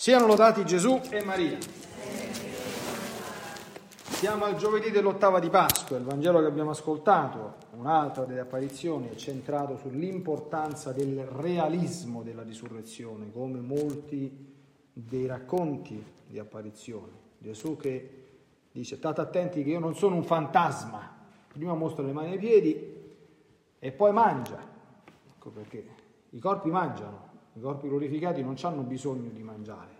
Siano lodati Gesù e Maria. Siamo al giovedì dell'ottava di Pasqua, il Vangelo che abbiamo ascoltato, un'altra delle apparizioni, è centrato sull'importanza del realismo della risurrezione, come molti dei racconti di apparizioni. Gesù che dice state attenti che io non sono un fantasma, prima mostra le mani e i piedi e poi mangia, ecco perché i corpi mangiano, i corpi glorificati non hanno bisogno di mangiare,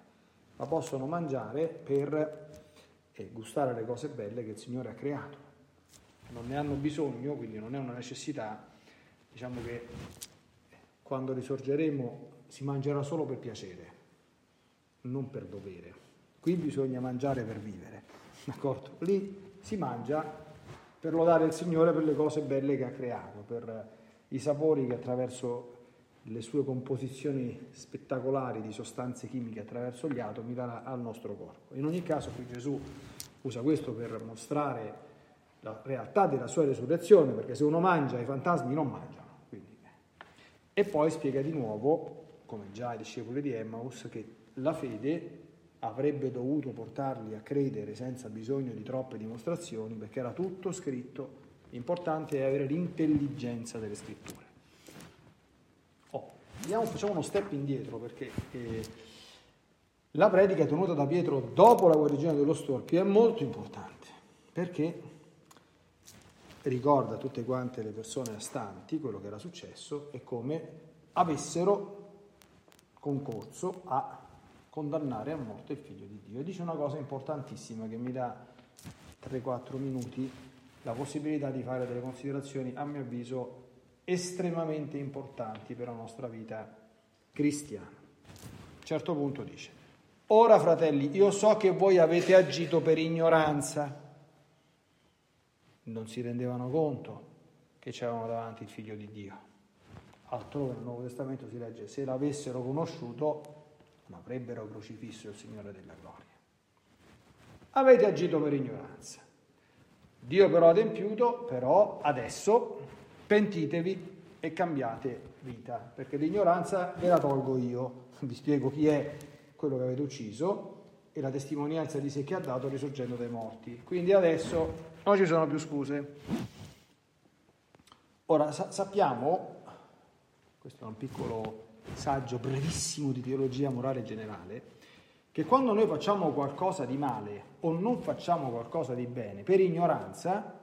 ma possono mangiare per e gustare le cose belle che il Signore ha creato. Non ne hanno bisogno, quindi non è una necessità. Diciamo che quando risorgeremo si mangerà solo per piacere, non per dovere. Qui bisogna mangiare per vivere, d'accordo? Lì si mangia per lodare il Signore per le cose belle che ha creato, per i sapori che attraverso le sue composizioni spettacolari di sostanze chimiche attraverso gli atomi al nostro corpo. In ogni caso qui Gesù usa questo per mostrare la realtà della sua resurrezione, perché se uno mangia i fantasmi non mangiano. Quindi. E poi spiega di nuovo, come già i discepoli di Emmaus, che la fede avrebbe dovuto portarli a credere senza bisogno di troppe dimostrazioni, perché era tutto scritto. L'importante è avere l'intelligenza delle scritture. Andiamo, facciamo uno step indietro perché eh, la predica tenuta da Pietro dopo la guarigione dello storpio è molto importante perché ricorda a tutte quante le persone astanti quello che era successo e come avessero concorso a condannare a morte il figlio di Dio. E dice una cosa importantissima che mi dà 3-4 minuti la possibilità di fare delle considerazioni, a mio avviso, estremamente importanti per la nostra vita cristiana. A un certo punto dice, ora fratelli, io so che voi avete agito per ignoranza, non si rendevano conto che c'erano davanti il figlio di Dio. Altrove nel Nuovo Testamento si legge, se l'avessero conosciuto non avrebbero crocifisso il Signore della gloria. Avete agito per ignoranza. Dio però ha adempiuto, però adesso pentitevi e cambiate vita, perché l'ignoranza ve la tolgo io. Vi spiego chi è quello che avete ucciso e la testimonianza di sé che ha dato risorgendo dai morti. Quindi adesso non ci sono più scuse. Ora sa- sappiamo, questo è un piccolo saggio brevissimo di teologia morale generale, che quando noi facciamo qualcosa di male o non facciamo qualcosa di bene per ignoranza,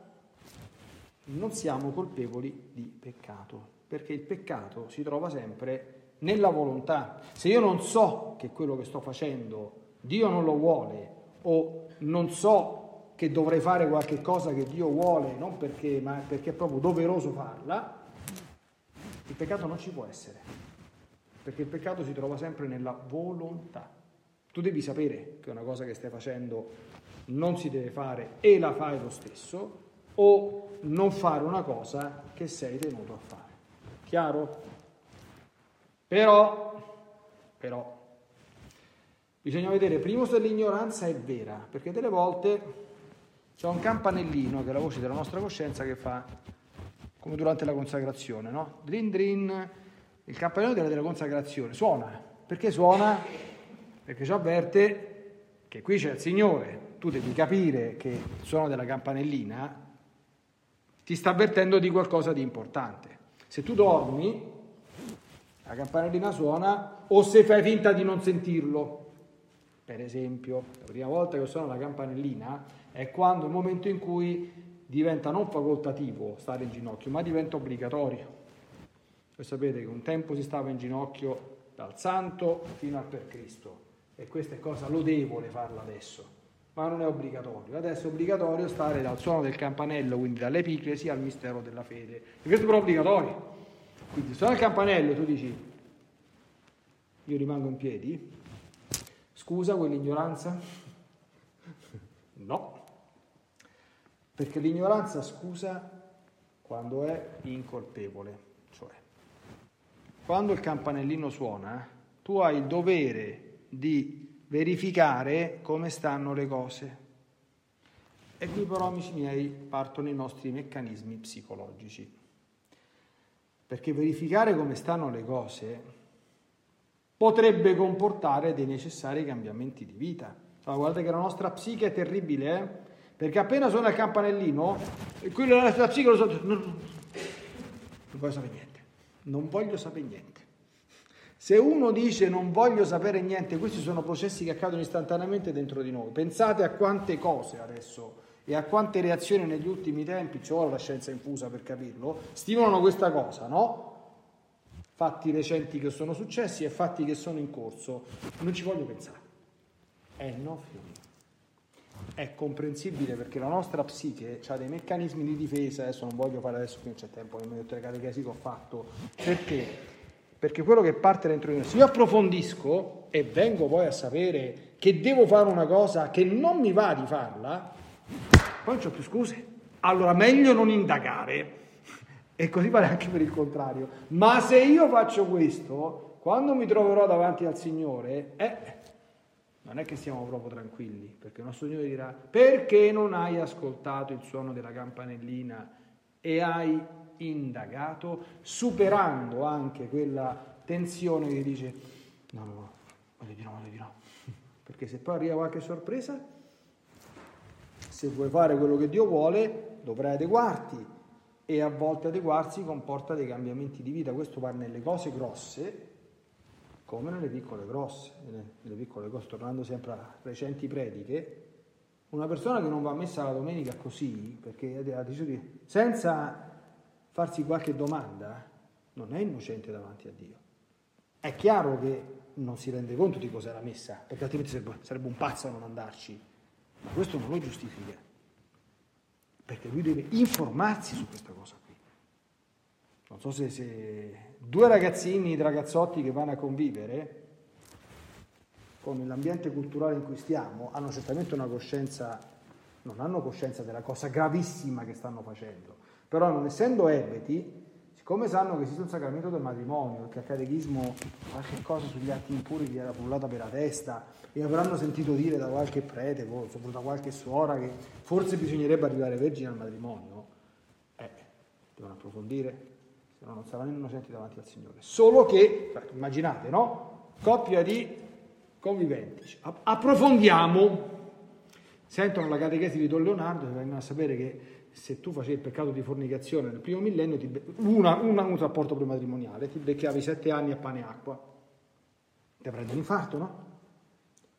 non siamo colpevoli di peccato, perché il peccato si trova sempre nella volontà. Se io non so che quello che sto facendo Dio non lo vuole o non so che dovrei fare qualche cosa che Dio vuole, non perché, ma perché è proprio doveroso farla, il peccato non ci può essere, perché il peccato si trova sempre nella volontà. Tu devi sapere che una cosa che stai facendo non si deve fare e la fai lo stesso, o non fare una cosa che sei tenuto a fare. Chiaro? Però, però, bisogna vedere prima se l'ignoranza è vera, perché delle volte c'è un campanellino che è la voce della nostra coscienza che fa come durante la consacrazione, no? Drin drin, il campanello della, della consacrazione suona. Perché suona? Perché ci avverte che qui c'è il Signore. Tu devi capire che il suono della campanellina ti sta avvertendo di qualcosa di importante. Se tu dormi, la campanellina suona, o se fai finta di non sentirlo. Per esempio, la prima volta che suona la campanellina è quando il momento in cui diventa non facoltativo stare in ginocchio, ma diventa obbligatorio. Voi sapete che un tempo si stava in ginocchio dal santo fino al per Cristo e questa è cosa lodevole farla adesso ma non è obbligatorio. Adesso è obbligatorio stare dal suono del campanello, quindi dall'epiclesi al mistero della fede. E questo però è obbligatorio. Quindi suona il campanello e tu dici, io rimango in piedi? Scusa quell'ignoranza? No, perché l'ignoranza scusa quando è incolpevole, cioè quando il campanellino suona, tu hai il dovere di verificare come stanno le cose. E qui però, amici miei, partono i nostri meccanismi psicologici. Perché verificare come stanno le cose potrebbe comportare dei necessari cambiamenti di vita. Allora, guardate che la nostra psiche è terribile, eh? perché appena suona il campanellino, e quello della psiche lo so, non voglio sapere niente, non voglio sapere niente. Se uno dice non voglio sapere niente, questi sono processi che accadono istantaneamente dentro di noi. Pensate a quante cose adesso e a quante reazioni negli ultimi tempi, ci vuole la scienza infusa per capirlo, stimolano questa cosa, no? Fatti recenti che sono successi e fatti che sono in corso. Non ci voglio pensare. Eh no, figlio mio. È comprensibile perché la nostra psiche ha dei meccanismi di difesa, adesso non voglio fare adesso qui non c'è tempo, nemmeno tutte le catechesi che ho fatto, perché perché quello che parte dentro di noi, se io approfondisco e vengo poi a sapere che devo fare una cosa che non mi va di farla, poi non ho più scuse. Allora meglio non indagare. E così vale anche per il contrario. Ma se io faccio questo, quando mi troverò davanti al Signore, eh, non è che siamo proprio tranquilli, perché il nostro Signore dirà, perché non hai ascoltato il suono della campanellina e hai indagato, superando anche quella tensione che dice no, no, no, voglio dire no, voglio dire no. Perché se poi arriva qualche sorpresa, se vuoi fare quello che Dio vuole, dovrai adeguarti e a volte adeguarsi comporta dei cambiamenti di vita. Questo va nelle cose grosse come nelle piccole grosse, nelle piccole cose, tornando sempre a recenti prediche, una persona che non va messa la domenica così, perché ha deciso di, senza farsi qualche domanda, non è innocente davanti a Dio. È chiaro che non si rende conto di cos'è la messa, perché altrimenti sarebbe, sarebbe un pazzo a non andarci, ma questo non lo giustifica, perché lui deve informarsi su questa cosa qui. Non so se, se due ragazzini, ragazzotti che vanno a convivere con l'ambiente culturale in cui stiamo hanno certamente una coscienza, non hanno coscienza della cosa gravissima che stanno facendo, però non essendo ebeti, siccome sanno che esiste un sacramento del matrimonio, perché al catechismo qualche cosa sugli atti impuri gli era frullata per la testa e avranno sentito dire da qualche prete, soprattutto da qualche suora, che forse bisognerebbe arrivare vergine al matrimonio, eh, devono approfondire, se no non saranno innocenti davanti al Signore. Solo che, immaginate, no? Coppia di conviventi. Approfondiamo. Sentono la catechesi di Don Leonardo e vengono a sapere che se tu facevi il peccato di fornicazione nel primo millennio, be- una, una, un rapporto prematrimoniale, ti beccavi sette anni a pane e acqua. Ti prendi un infarto, no?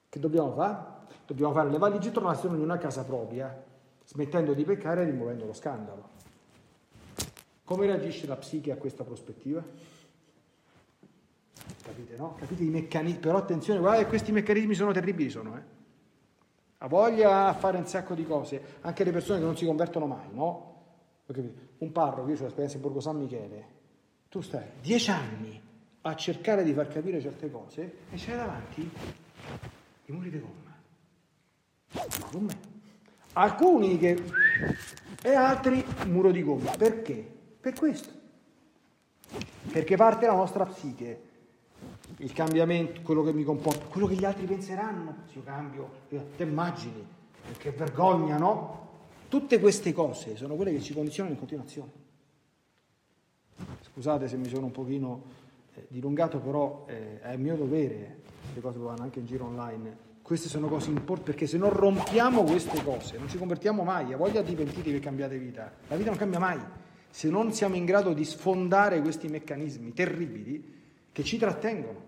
Che dobbiamo fare? Dobbiamo fare le valigie e tornarsene in una casa propria, smettendo di peccare e rimuovendo lo scandalo. Come reagisce la psiche a questa prospettiva? Capite, no? Capite i meccanismi? Però attenzione, guarda che questi meccanismi sono terribili, sono, eh? Ha voglia a fare un sacco di cose, anche le persone che non si convertono mai, no? Un parroco, io ho l'esperienza in Borgo San Michele, tu stai dieci anni a cercare di far capire certe cose e c'hai davanti i muri di gomma. Ma con. Alcuni che... e altri muro di gomma. Perché? Per questo. Perché parte la nostra psiche il cambiamento, quello che mi comporta, quello che gli altri penseranno, se io cambio, te immagini, che vergogna, no? Tutte queste cose sono quelle che ci condizionano in continuazione. Scusate se mi sono un pochino eh, dilungato, però eh, è mio dovere, le cose vanno anche in giro online. Queste sono cose importanti perché se non rompiamo queste cose non ci convertiamo mai. A voglia di pentiti che cambiate vita. La vita non cambia mai. Se non siamo in grado di sfondare questi meccanismi terribili che ci trattengono